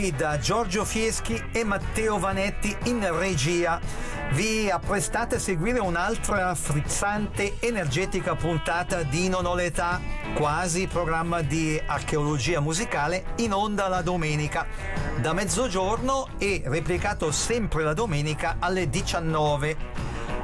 Bentrovati da Giorgio Fieschi e Matteo Vanetti in regia. Vi apprestate a seguire un'altra frizzante, energetica puntata di Non ho l'età, quasi programma di archeologia musicale in onda la domenica, da mezzogiorno e replicato sempre la domenica alle 19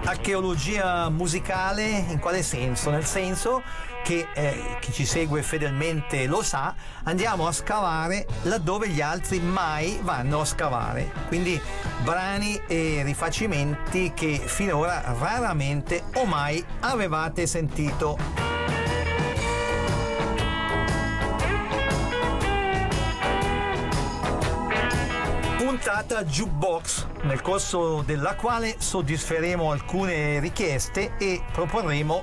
archeologia musicale in quale senso? Nel senso che eh, chi ci segue fedelmente lo sa, andiamo a scavare laddove gli altri mai vanno a scavare. Quindi brani e rifacimenti che finora raramente o mai avevate sentito. puntata Jukebox, nel corso della quale soddisferemo alcune richieste e proporremo,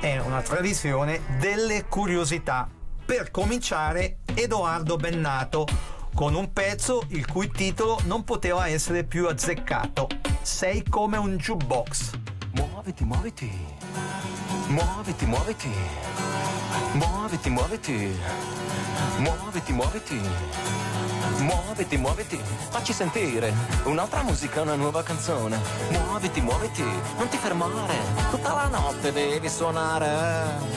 è una tradizione, delle curiosità. Per cominciare, Edoardo Bennato, con un pezzo il cui titolo non poteva essere più azzeccato. Sei come un jukebox. Muoviti, muoviti. Muoviti, muoviti. Muoviti, muoviti. Muoviti, muoviti. Muoviti, muoviti, facci sentire un'altra musica, una nuova canzone. Muoviti, muoviti, non ti fermare, tutta la notte devi suonare.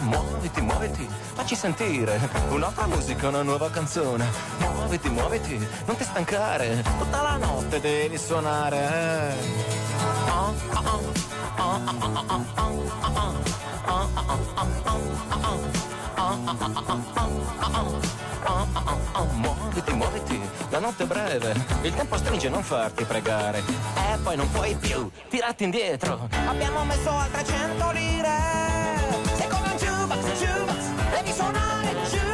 Muoviti, muoviti, facci sentire un'altra musica, una nuova canzone. Muoviti, muoviti, non ti stancare, tutta la notte devi suonare. Muoviti, muoviti, la notte è breve, il tempo stringe, non farti pregare. E poi non puoi più tirarti indietro. Abbiamo messo altre cento lire. Sei come un jukebox, jukebox, devi suonare jukebox,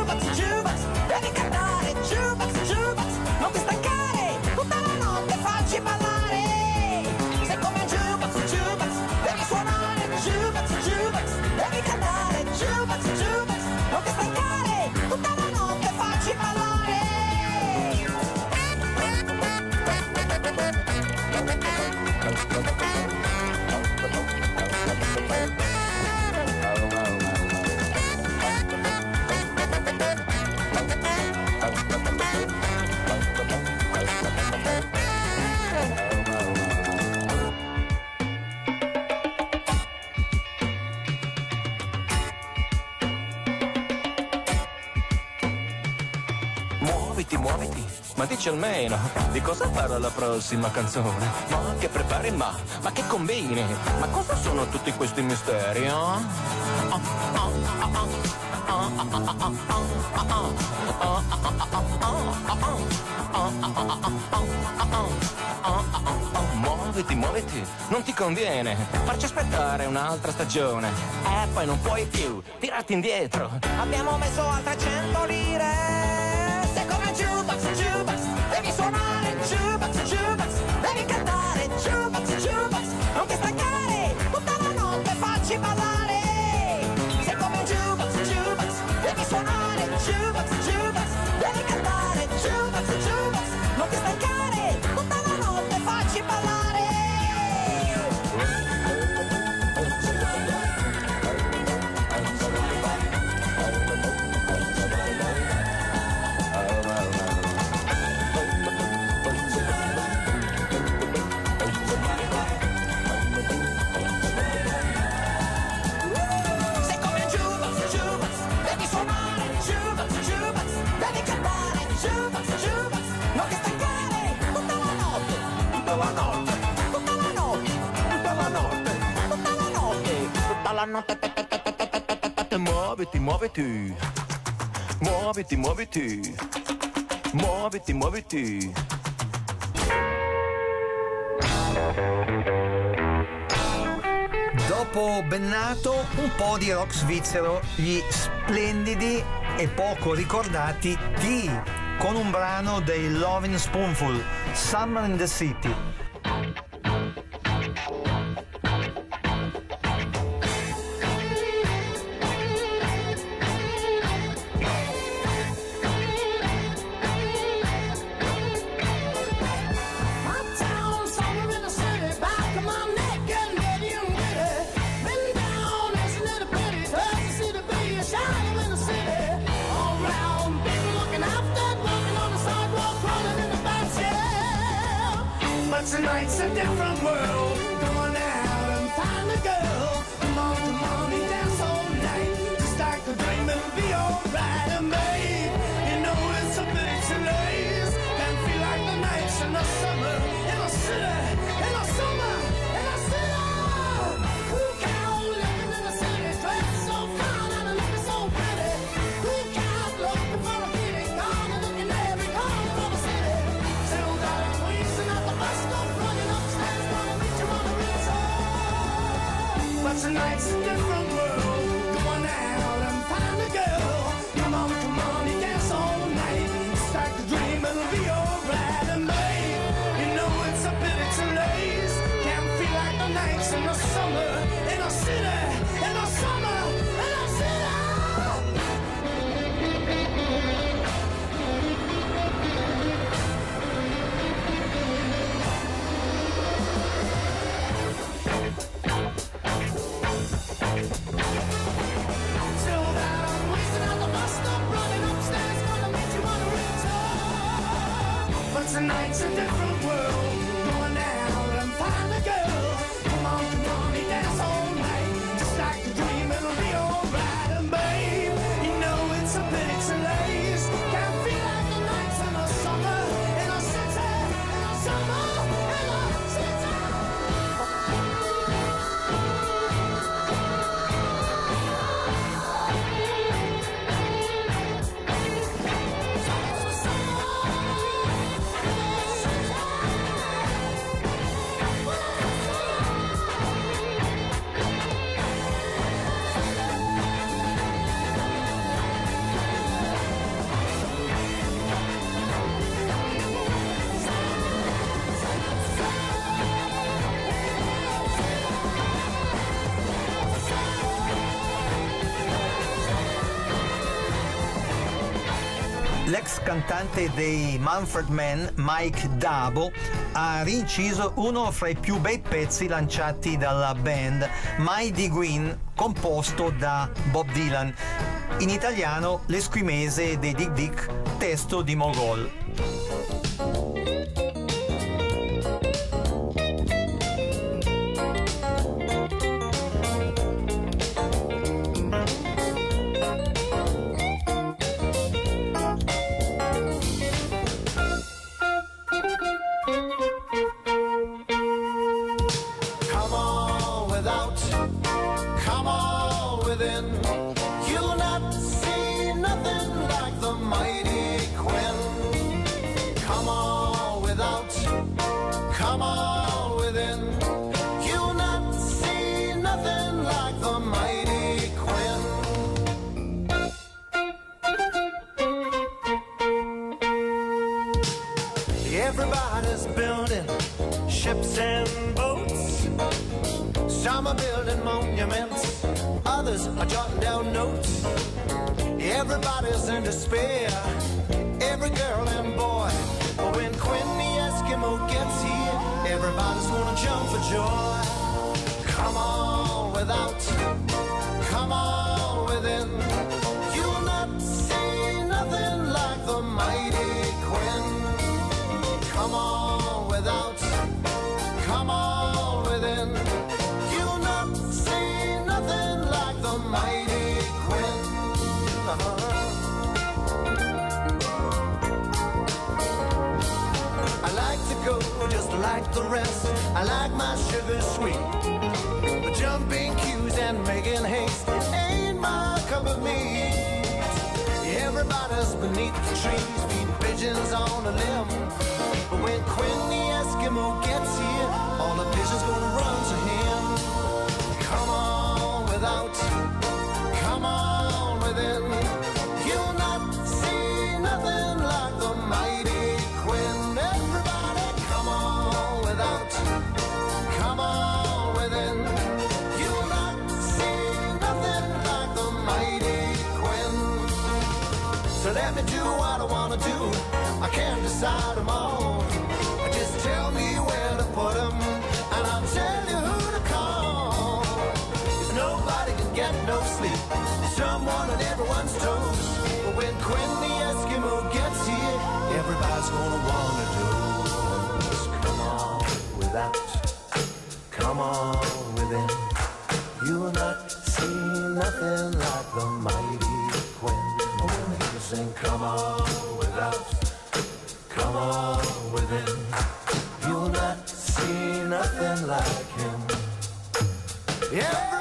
ma dici almeno di cosa parla la prossima canzone? Ma che prepari, ma, ma che combini? Ma cosa sono tutti questi misteri? eh? Muoviti, muoviti, non ti conviene farci aspettare un'altra stagione. E poi non puoi più tirarti indietro. Abbiamo messo altre cento lire. Te- Muoviti, muoviti. Muoviti, muoviti. Muoviti, muoviti. Dopo Bennato, un po' di rock svizzero, gli splendidi e poco ricordati T, con un brano dei Loving Spoonful, Summer in the City. Tonight's a different world. Going out and find a girl. Come on, come on, and dance all night. Just like a dream, it'll be alright. And babe, lights cantante dei Manfred Mann, Mike Dabo, ha rinciso uno fra i più bei pezzi lanciati dalla band, Mighty Green, composto da Bob Dylan. In italiano, L'esquimese dei Dick Dick, testo di Mogol. Go just like the rest. I like my sugar sweet. But jumping cues and making haste ain't my cup of meat. Everybody's beneath the trees, feeding pigeons on a limb. But when Quinn the Eskimo gets here, all the pigeons gonna run to him. Come on without, Decide them all. Just tell me where to put them, and I'll tell you who to call. nobody can get no sleep. Someone on everyone's toes. But when Quinn the Eskimo gets here, everybody's gonna wanna do. Come on. without. Come on within. You will not see nothing like the mighty Quinn. Oh, sing, come on without. Within. You will not see nothing like him. Everybody,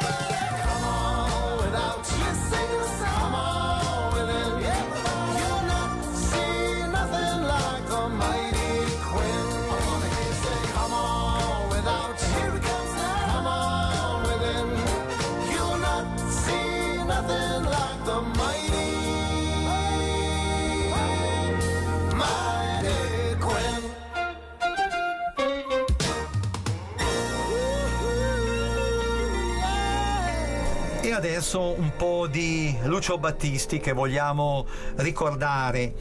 Adesso un po' di Lucio Battisti che vogliamo ricordare.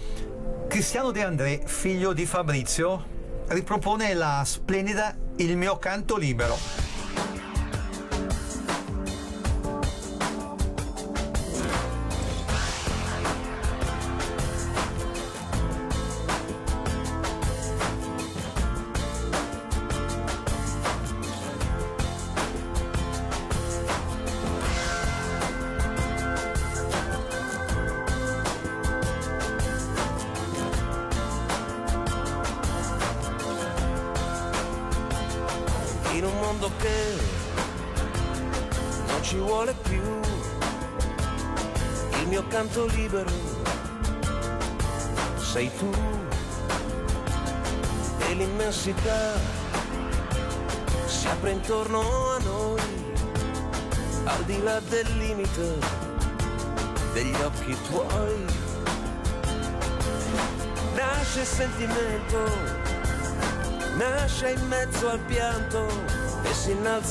Cristiano De André, figlio di Fabrizio, ripropone la splendida Il mio canto libero.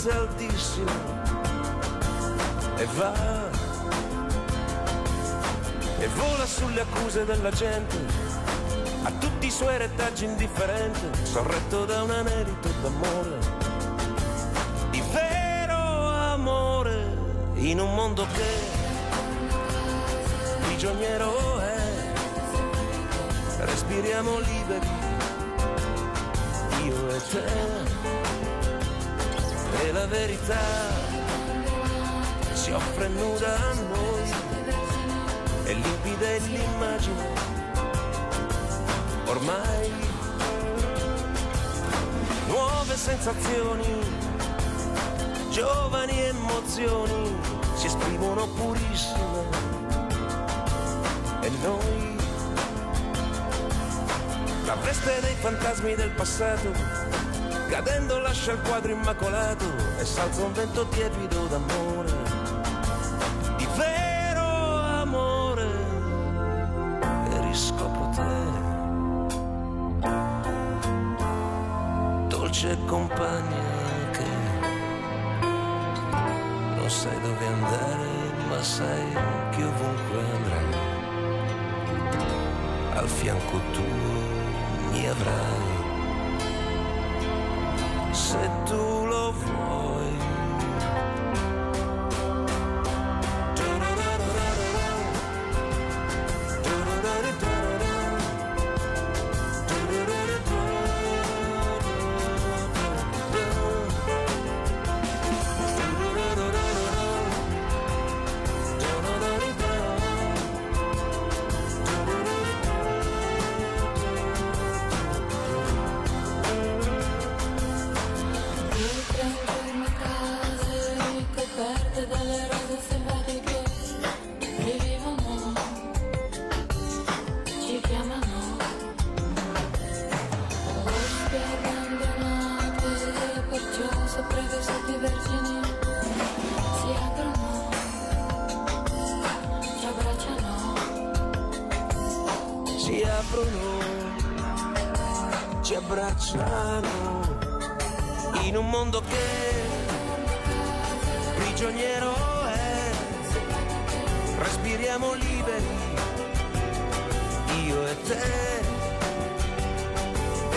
Innalza altissimo. E va. E vola sulle accuse della gente. A tutti i suoi retaggi indifferente sorretto da un anelito d'amore. Di vero amore in un mondo che prigioniero è. Respiriamo liberi io e te e la verità. Si offre nuda a noi e limpida è l'immagine. Ormai nuove sensazioni giovani emozioni si esprimono purissime. E noi la veste dei fantasmi del passato, cadendo lascia il quadro immacolato e salza un vento tiepido d'amore, di vero amore, e riscopro te, dolce compagna che non sai dove andare, ma sai che ovunque andrai. Al fianco tuo se prigioniero è. Respiriamo liberi, io e te,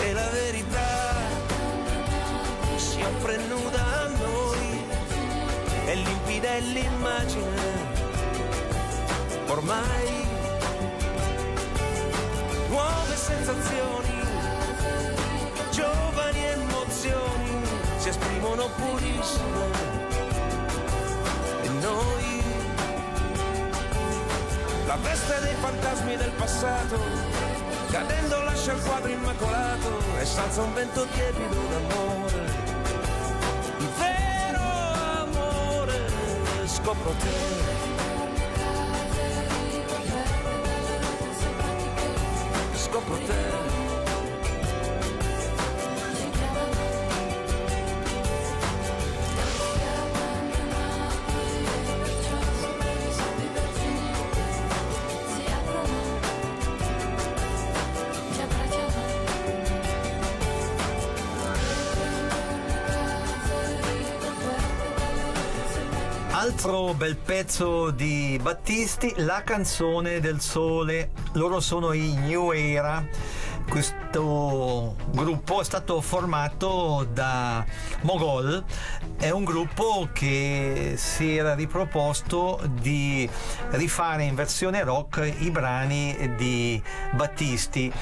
e la verità si offre nuda a noi, e limpida è l'immagine, ormai nuove sensazioni, giovani emozioni, sono purissime. e noi. La veste dei fantasmi del passato cadendo lascia il quadro immacolato e salza un vento tiepido d'amore. Il vero amore scopro te bel pezzo di Battisti, La canzone del sole. Loro sono i New Era. Questo gruppo è stato formato da Mogol, è un gruppo che si era riproposto di rifare in versione rock i brani di Battisti.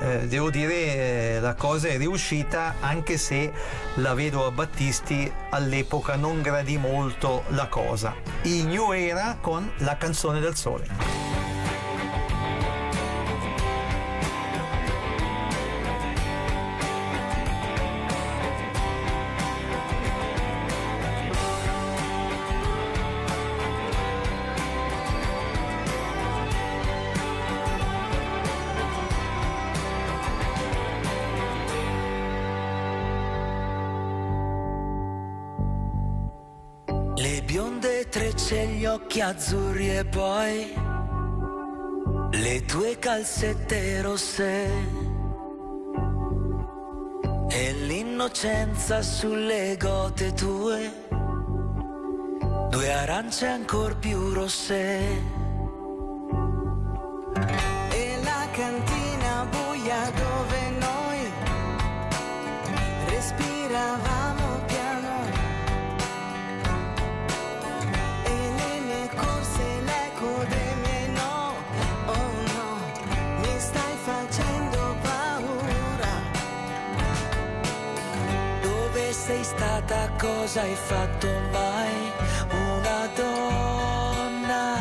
Eh, devo dire eh, la cosa è riuscita anche se la vedova Battisti all'epoca non gradì molto la cosa. I New Era con la canzone del sole. Trecce, gli occhi azzurri e poi le tue calzette rosse e l'innocenza sulle gote tue, due arance ancor più rosse. Cosa hai fatto mai? Una donna,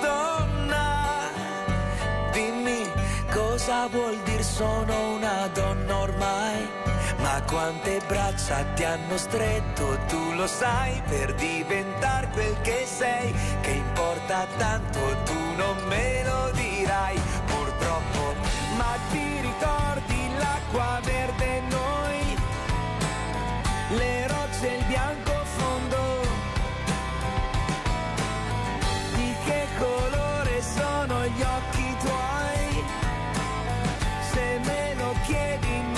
donna, dimmi cosa vuol dire sono una donna ormai? Ma quante braccia ti hanno stretto, tu lo sai, per diventare quel che sei, che importa tanto, tu non me lo dirai, purtroppo. ma ti ricordi l'acqua verde noi le rocce il bianco fondo. Di che colore sono gli occhi tuoi? Se me lo chiedi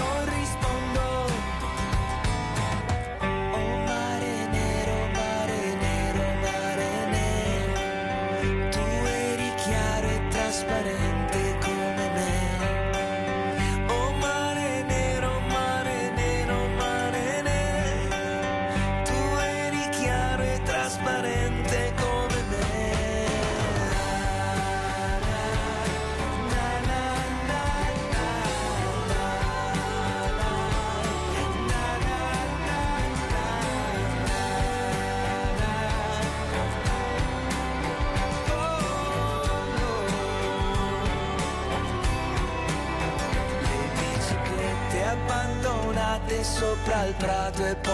il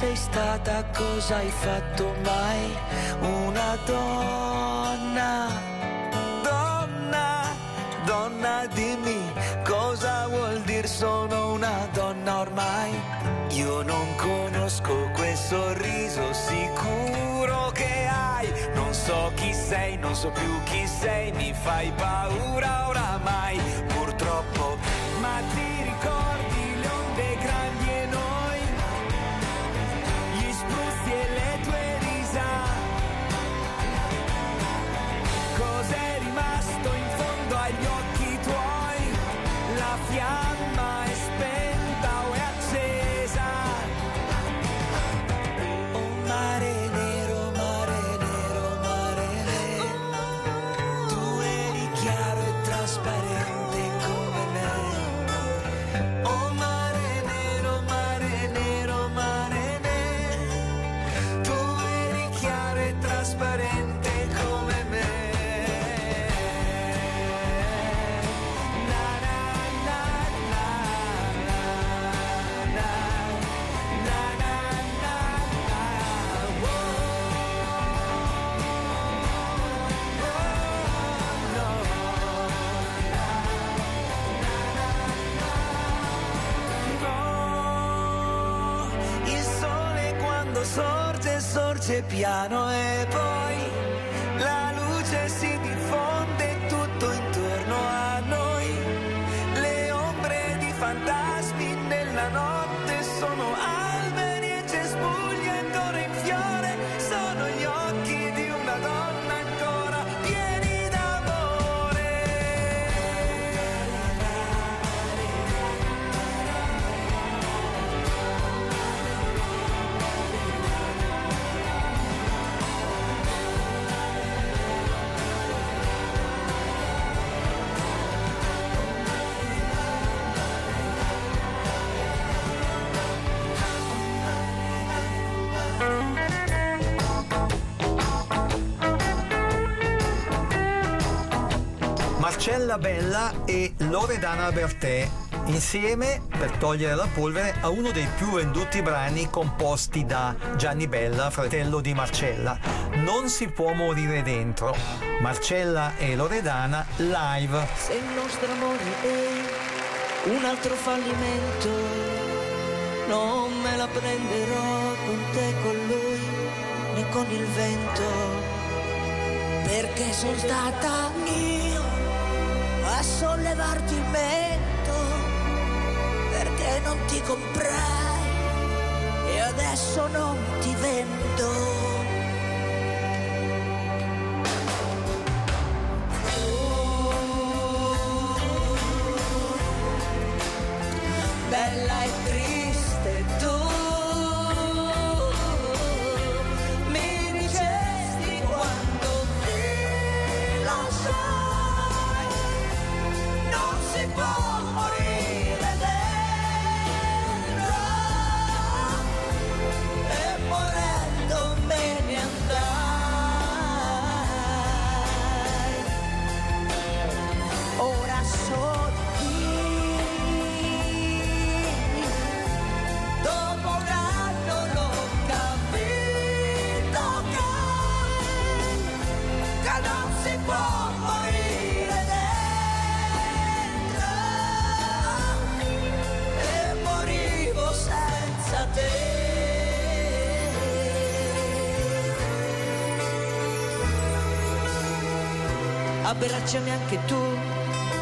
sei stata, cosa hai fatto mai? Una donna, donna, donna dimmi cosa vuol dire sono una donna ormai? non conosco quel sorriso sicuro che hai, non so chi sei, non so più chi sei, mi fai paura Yeah. Piano e Marcella Bella e Loredana Bertè insieme per togliere la polvere a uno dei più venduti brani composti da Gianni Bella, fratello di Marcella. Non si può morire dentro. Marcella e Loredana live. Se il nostro amore è un altro fallimento, non me la prenderò con te, con lui, né con il vento. Perché sono stata io sollevarti il mento, perché non ti comprai e adesso non ti vendo. Abbracciami anche tu,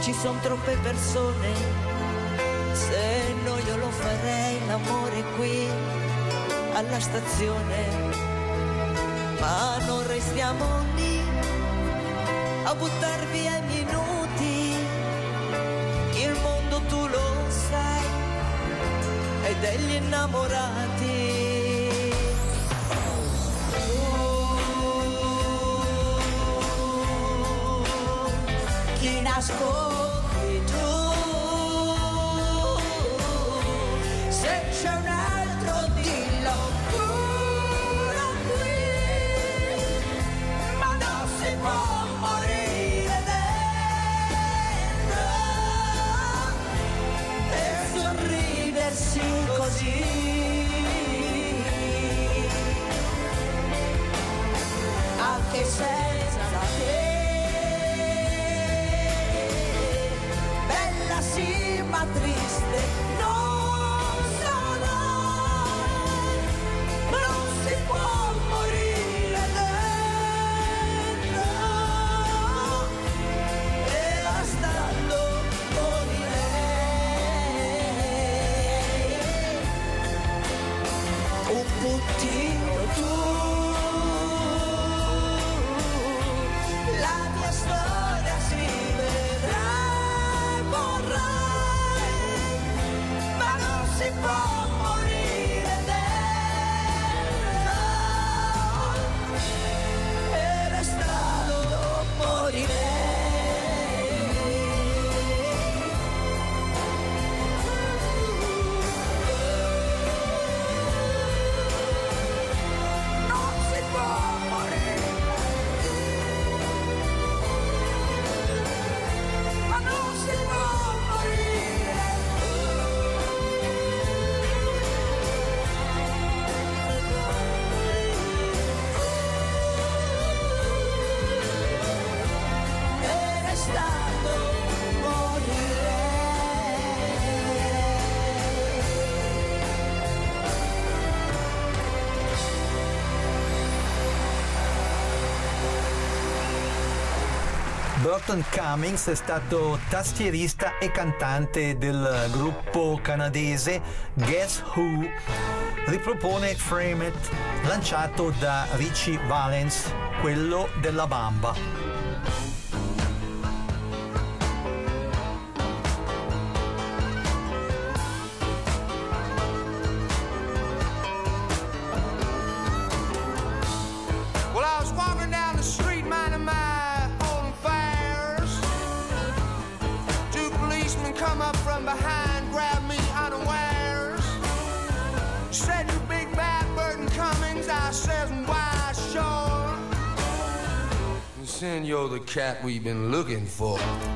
ci sono troppe persone, se no io lo farei l'amore qui alla stazione, ma non restiamo lì a buttar via i minuti, il mondo tu lo sai, è degli innamorati. as coisas. Burton Cummings è stato tastierista e cantante del gruppo canadese Guess Who, ripropone Frame It lanciato da Richie Valens, quello della Bamba. for.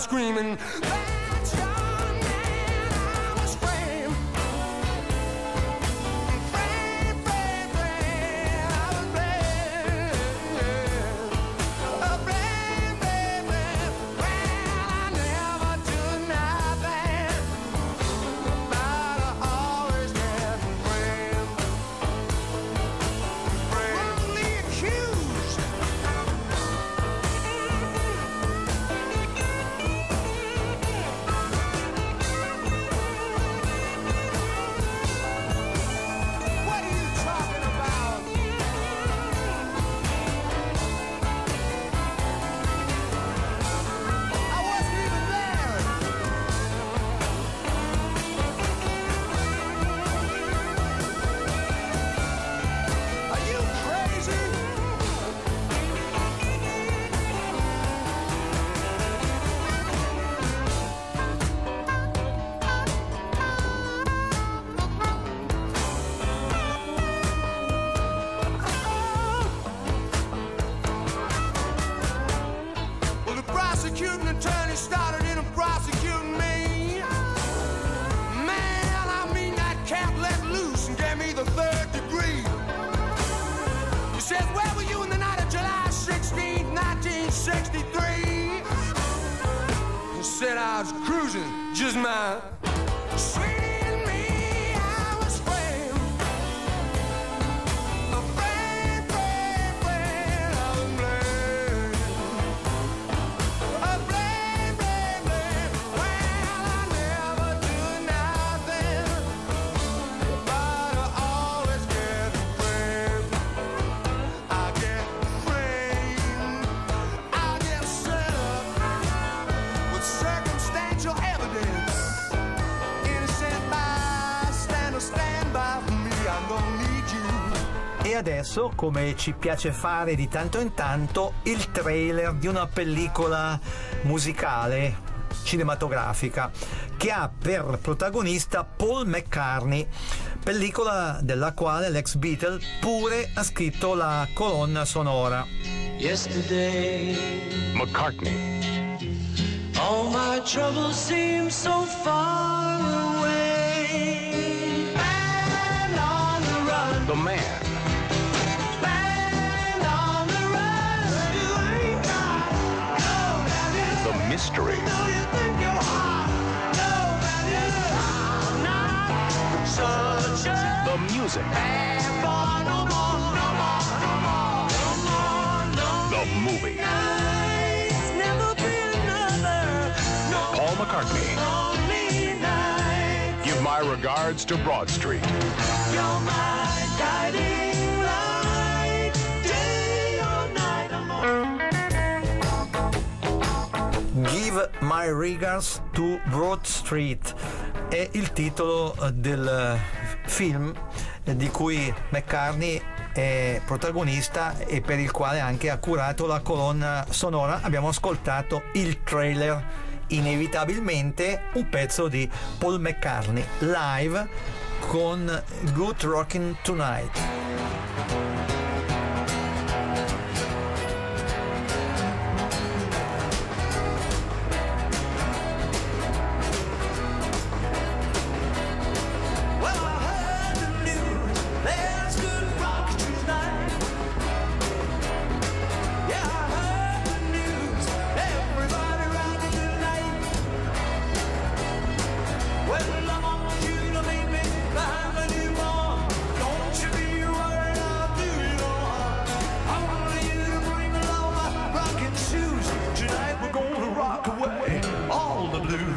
screaming. come ci piace fare di tanto in tanto, il trailer di una pellicola musicale cinematografica che ha per protagonista Paul McCartney, pellicola della quale l'ex Beatle pure ha scritto la colonna sonora. Yesterday McCartney All my troubles seem so far away Man on the run The man history. The music. The movie. Paul McCartney. Give my regards to Broad Street. Give My Regards to Broad Street è il titolo eh, del eh, film di cui McCartney è protagonista e per il quale anche ha curato la colonna sonora. Abbiamo ascoltato il trailer, inevitabilmente un pezzo di Paul McCartney live con Good Rockin' Tonight.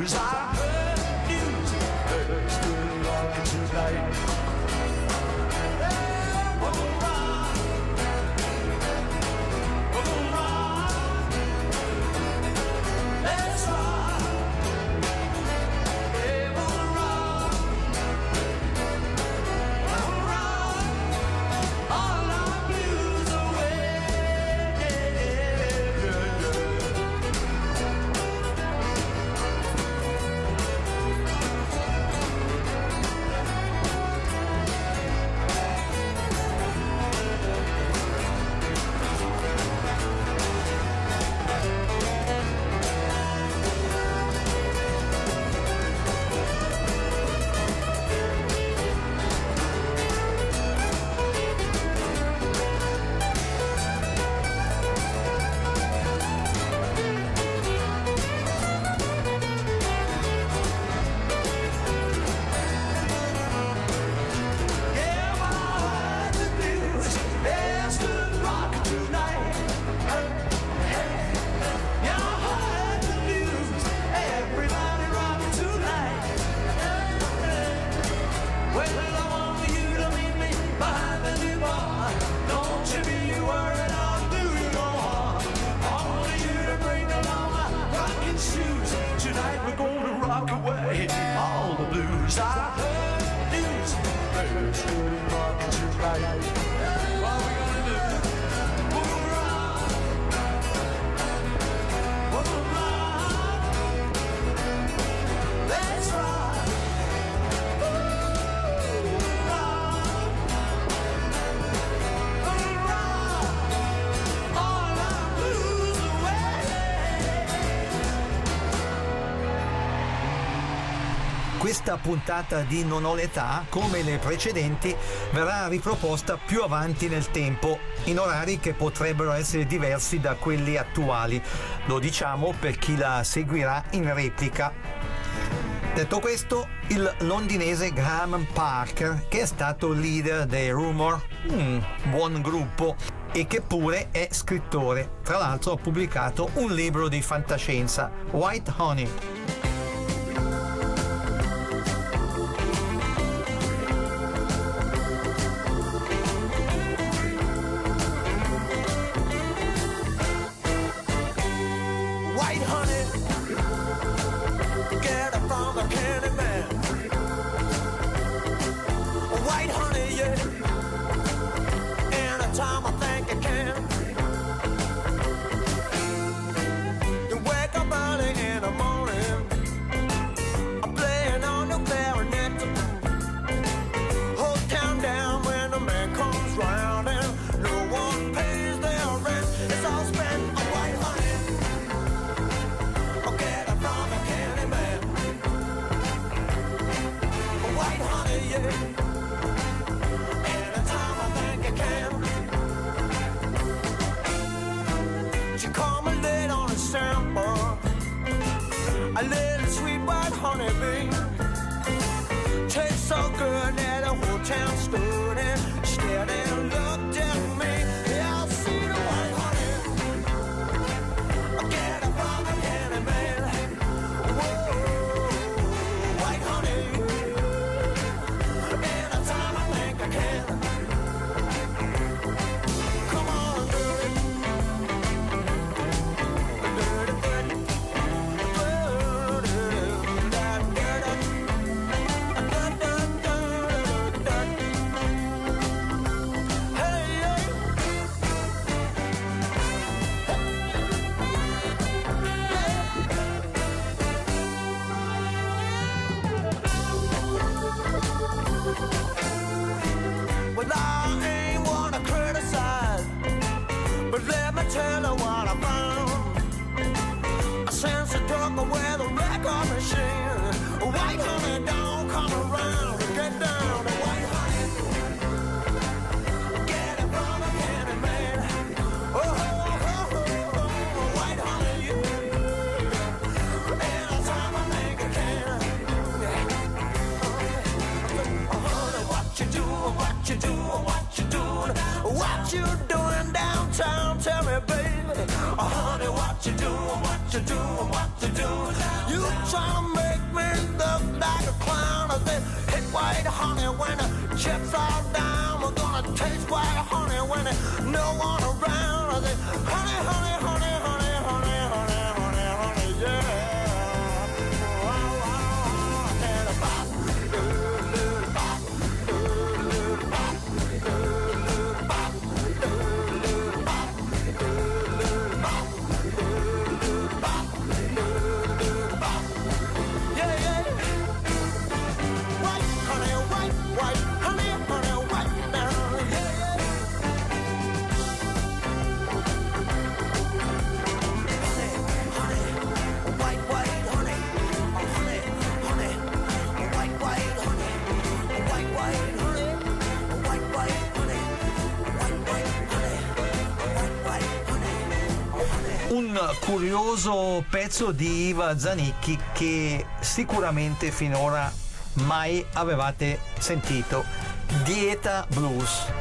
The Questa puntata di Non ho l'età, come le precedenti, verrà riproposta più avanti nel tempo, in orari che potrebbero essere diversi da quelli attuali. Lo diciamo per chi la seguirà in replica. Detto questo, il londinese Graham Parker, che è stato leader dei Rumor, un buon gruppo, e che pure è scrittore. Tra l'altro ha pubblicato un libro di fantascienza, White Honey. curioso pezzo di Iva Zanicchi che sicuramente finora mai avevate sentito. Dieta Blues.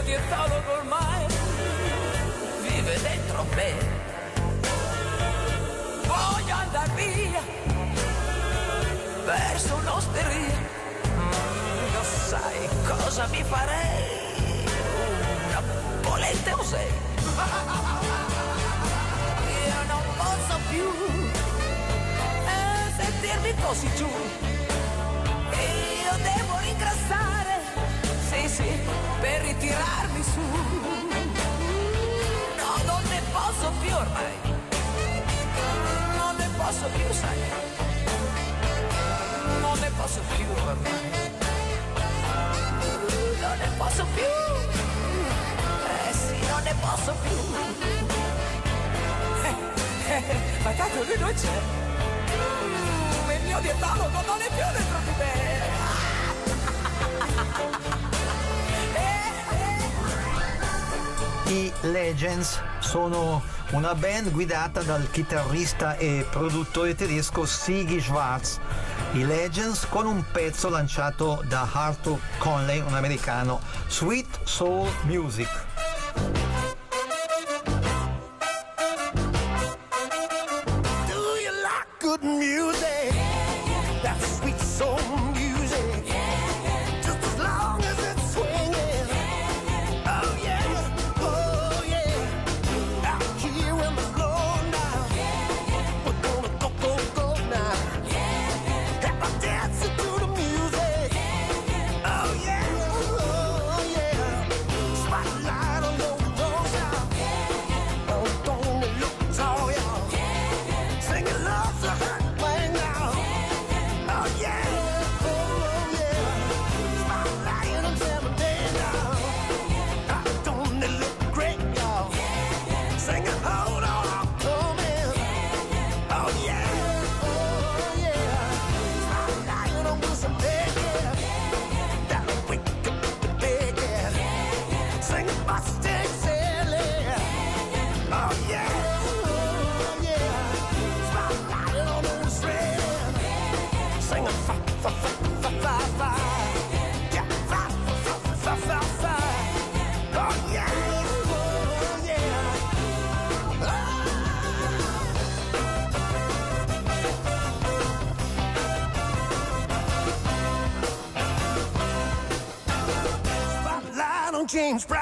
mio dietologo ormai vive dentro me. Voglio andare via verso un'osteria. Non sai cosa mi farei? Una polente o sei? Io non posso più eh, sentirmi così giù. Io devo ringraziare, sì sì per ritirarmi su. No, non ne posso più ormai, non ne posso più, sai, non ne posso più ormai, non ne posso più, eh sì, non ne posso più. Eh, eh, ma tanto lui non c'è, il mio dietologo non è più dentro di me. i Legends sono una band guidata dal chitarrista e produttore tedesco Sigi Schwartz. I Legends con un pezzo lanciato da Arthur Conley, un americano, Sweet Soul Music. James Brown.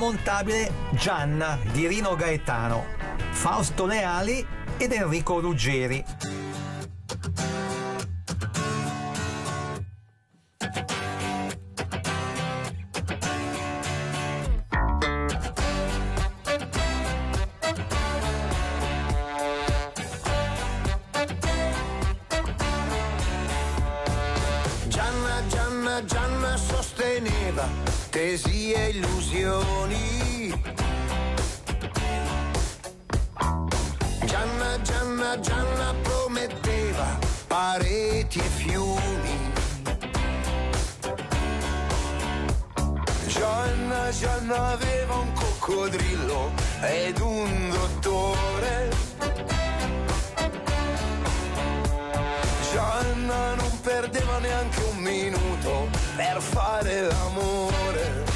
l'intramontabile Gianna di Rino Gaetano, Fausto Leali ed Enrico Ruggeri. Gianna, Gianna, Gianna sosteneva fantasie e illusioni. Gianna, Gianna, Gianna prometteva pareti e fiumi. Gianna, Gianna aveva un coccodrillo ed un dottore. Gianna non perdeva neanche un minuto per fare l'amore.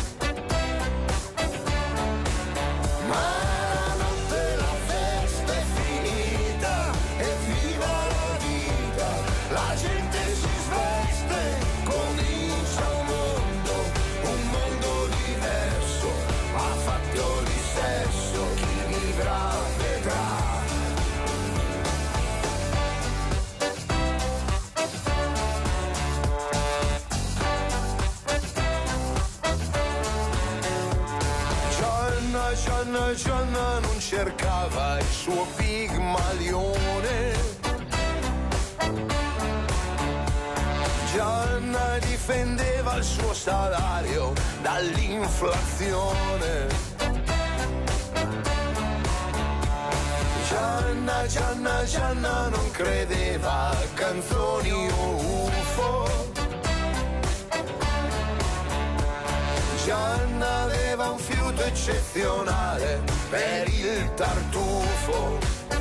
Cercava il suo pigmalione. Gianna difendeva il suo salario dall'inflazione. Gianna, Gianna, Gianna non credeva a canzoni o Gianna aveva un fiuto eccezionale per il tartufo.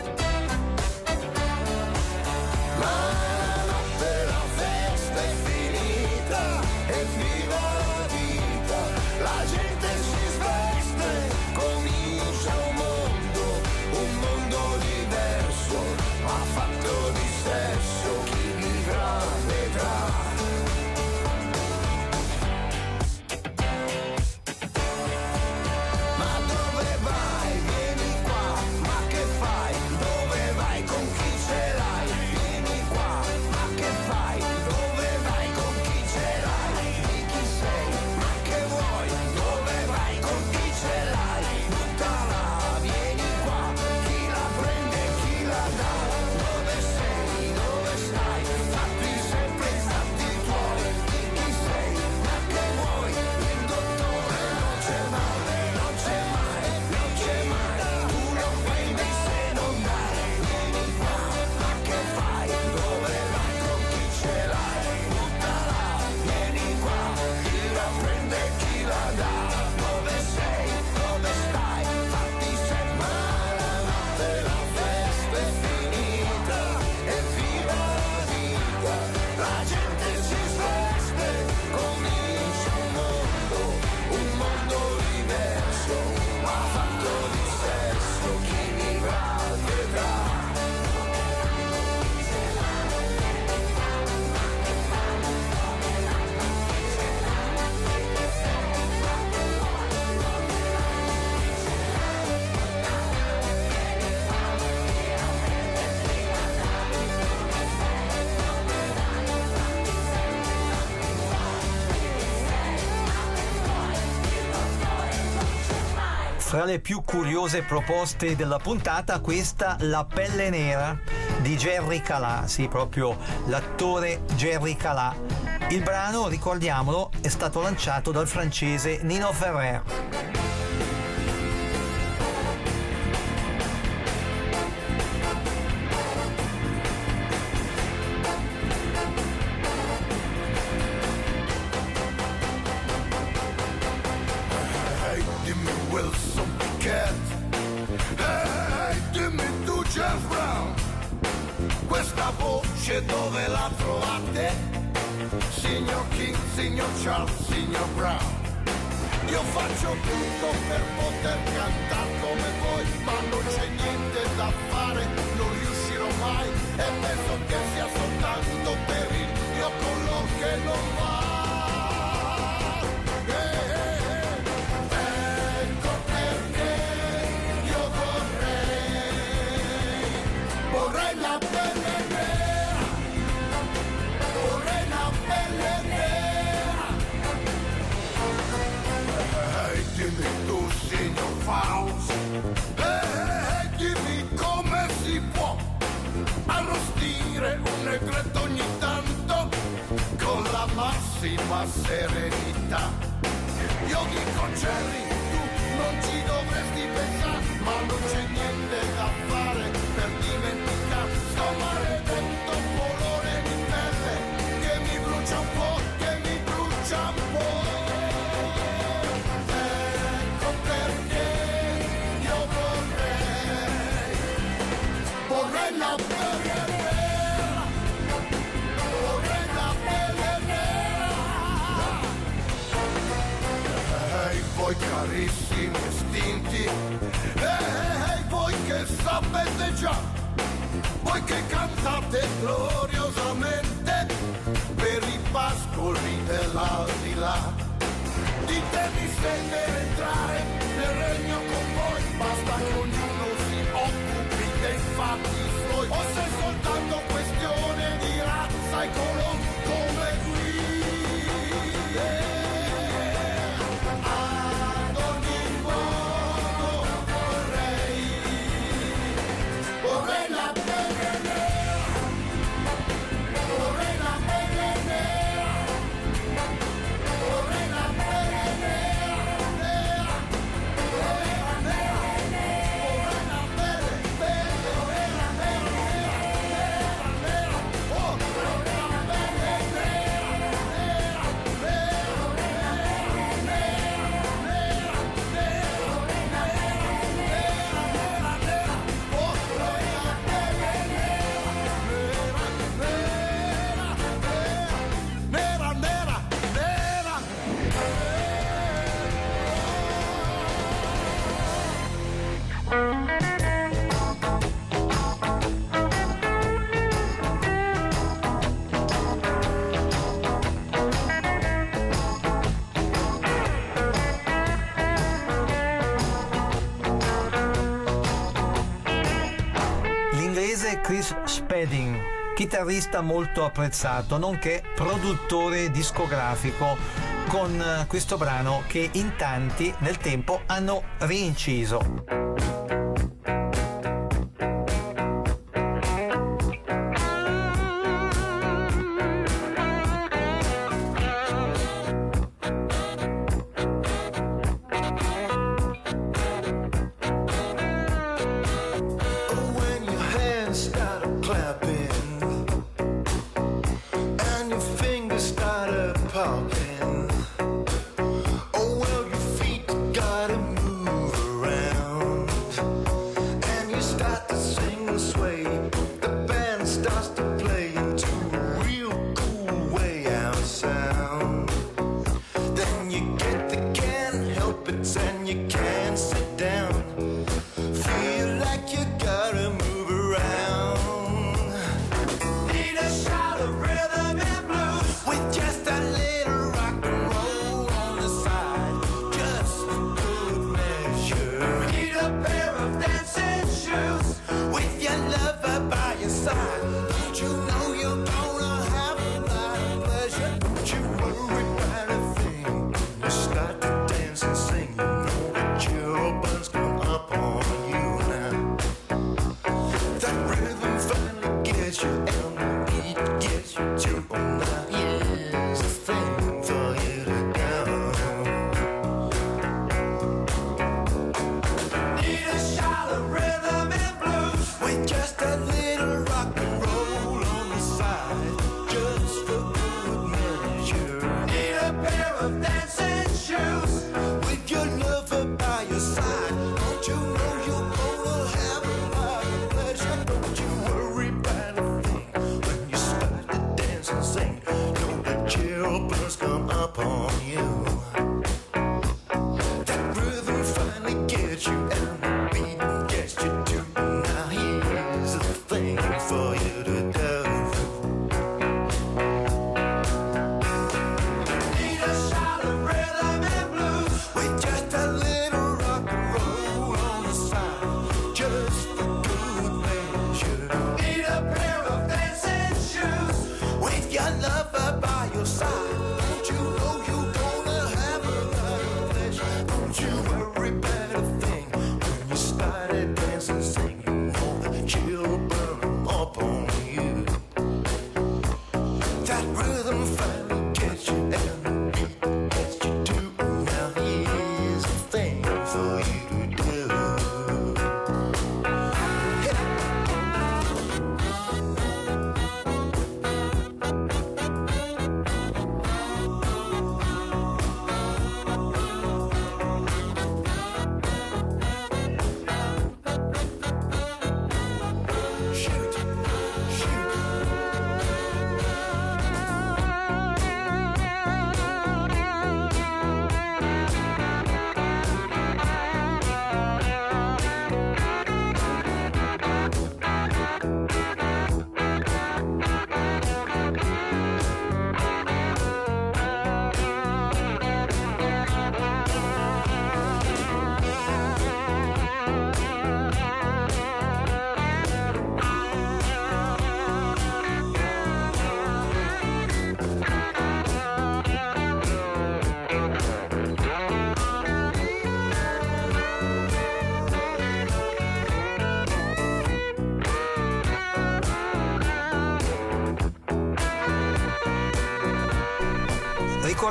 Fra le più curiose proposte della puntata, questa La pelle nera di Jerry Calà, sì, proprio l'attore Jerry Calà. Il brano, ricordiamolo, è stato lanciato dal francese Nino Ferrer. Wilson. Hey, dimmi tu Jeff Brown. Questa voce dove la trovate? Signor King, signor Charles, signor Brown. Io faccio tutto per poter cantare come voi, ma non c'è niente da fare, non riuscirò mai e penso che sia soltanto per il mio collo che non va. Massima serenità. Io dico Jerry, tu non ci dovresti pensare, ma non c'è niente da fare per dimenticare E voi che sapete già, voi che cantate gloriosamente per i pascoli dell'aldilà. Ditemi se deve entrare nel regno con voi, basta che ognuno si occupi dei fatti Spedding, chitarrista molto apprezzato, nonché produttore discografico con eh, questo brano che in tanti nel tempo hanno rinciso.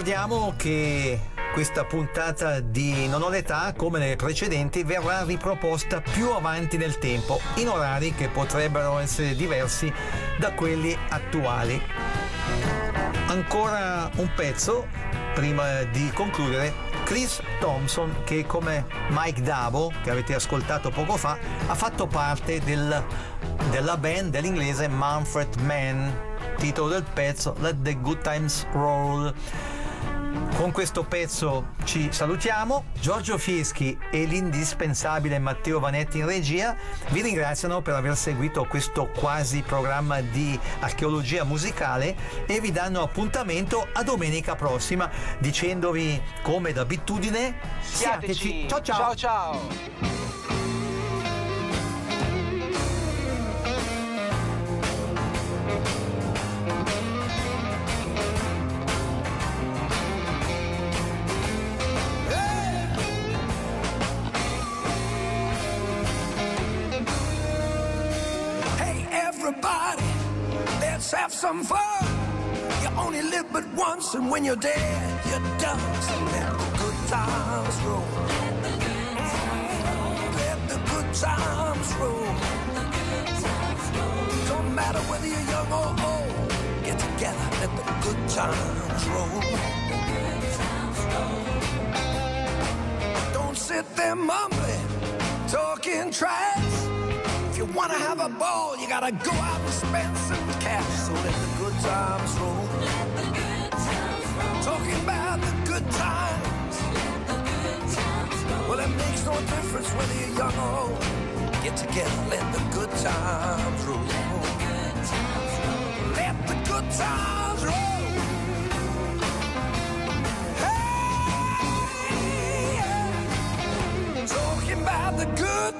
Ricordiamo che questa puntata di Non ho l'età, come le precedenti, verrà riproposta più avanti nel tempo, in orari che potrebbero essere diversi da quelli attuali. Ancora un pezzo prima di concludere. Chris Thompson, che come Mike Davo, che avete ascoltato poco fa, ha fatto parte del- della band dell'inglese Manfred Mann, titolo del pezzo Let the Good Times Roll. Con questo pezzo ci salutiamo. Giorgio Fieschi e l'indispensabile Matteo Vanetti in regia vi ringraziano per aver seguito questo quasi programma di archeologia musicale e vi danno appuntamento a domenica prossima dicendovi come d'abitudine siateci. Ciao ciao. Ciao ciao. Some fun. You only live but once, and when you're dead, you're done. So let the good times roll. Let the good times roll. Don't matter whether you're young or old. Get together, let the good times roll. Don't sit there mumbling, talking trash. If you wanna have a ball, you gotta go out and spend some times roll. Talking about the good times. Well, it makes no difference whether you're young or old. Get together, let the good times roll. Let the good times roll. Hey, yeah. Talking about the good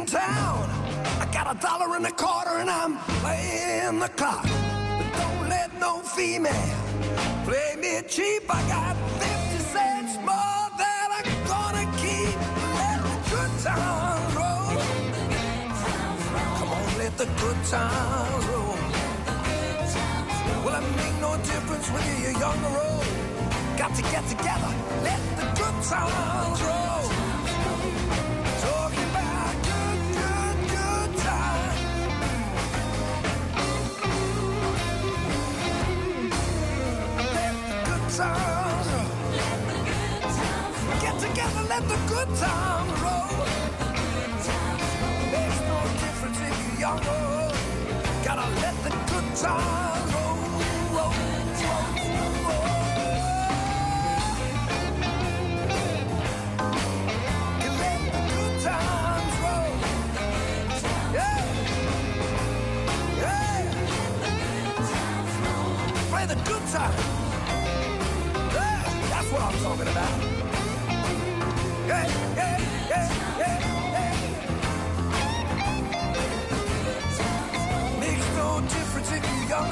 in town. I got a dollar and a quarter and I'm playing the clock. But don't let no female play me cheap. I got 50 cents more that I'm gonna keep. Let the good times roll. Come on, let the good times roll. Well, it make no difference whether you're young or old. Got to get together, let the good times roll. Good times roll. Yeah. Yeah. Play the good times. Yeah, that's what I'm talking about. Young.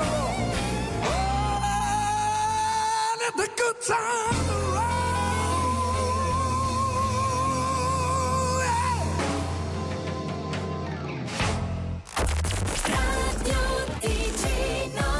Oh, let the good times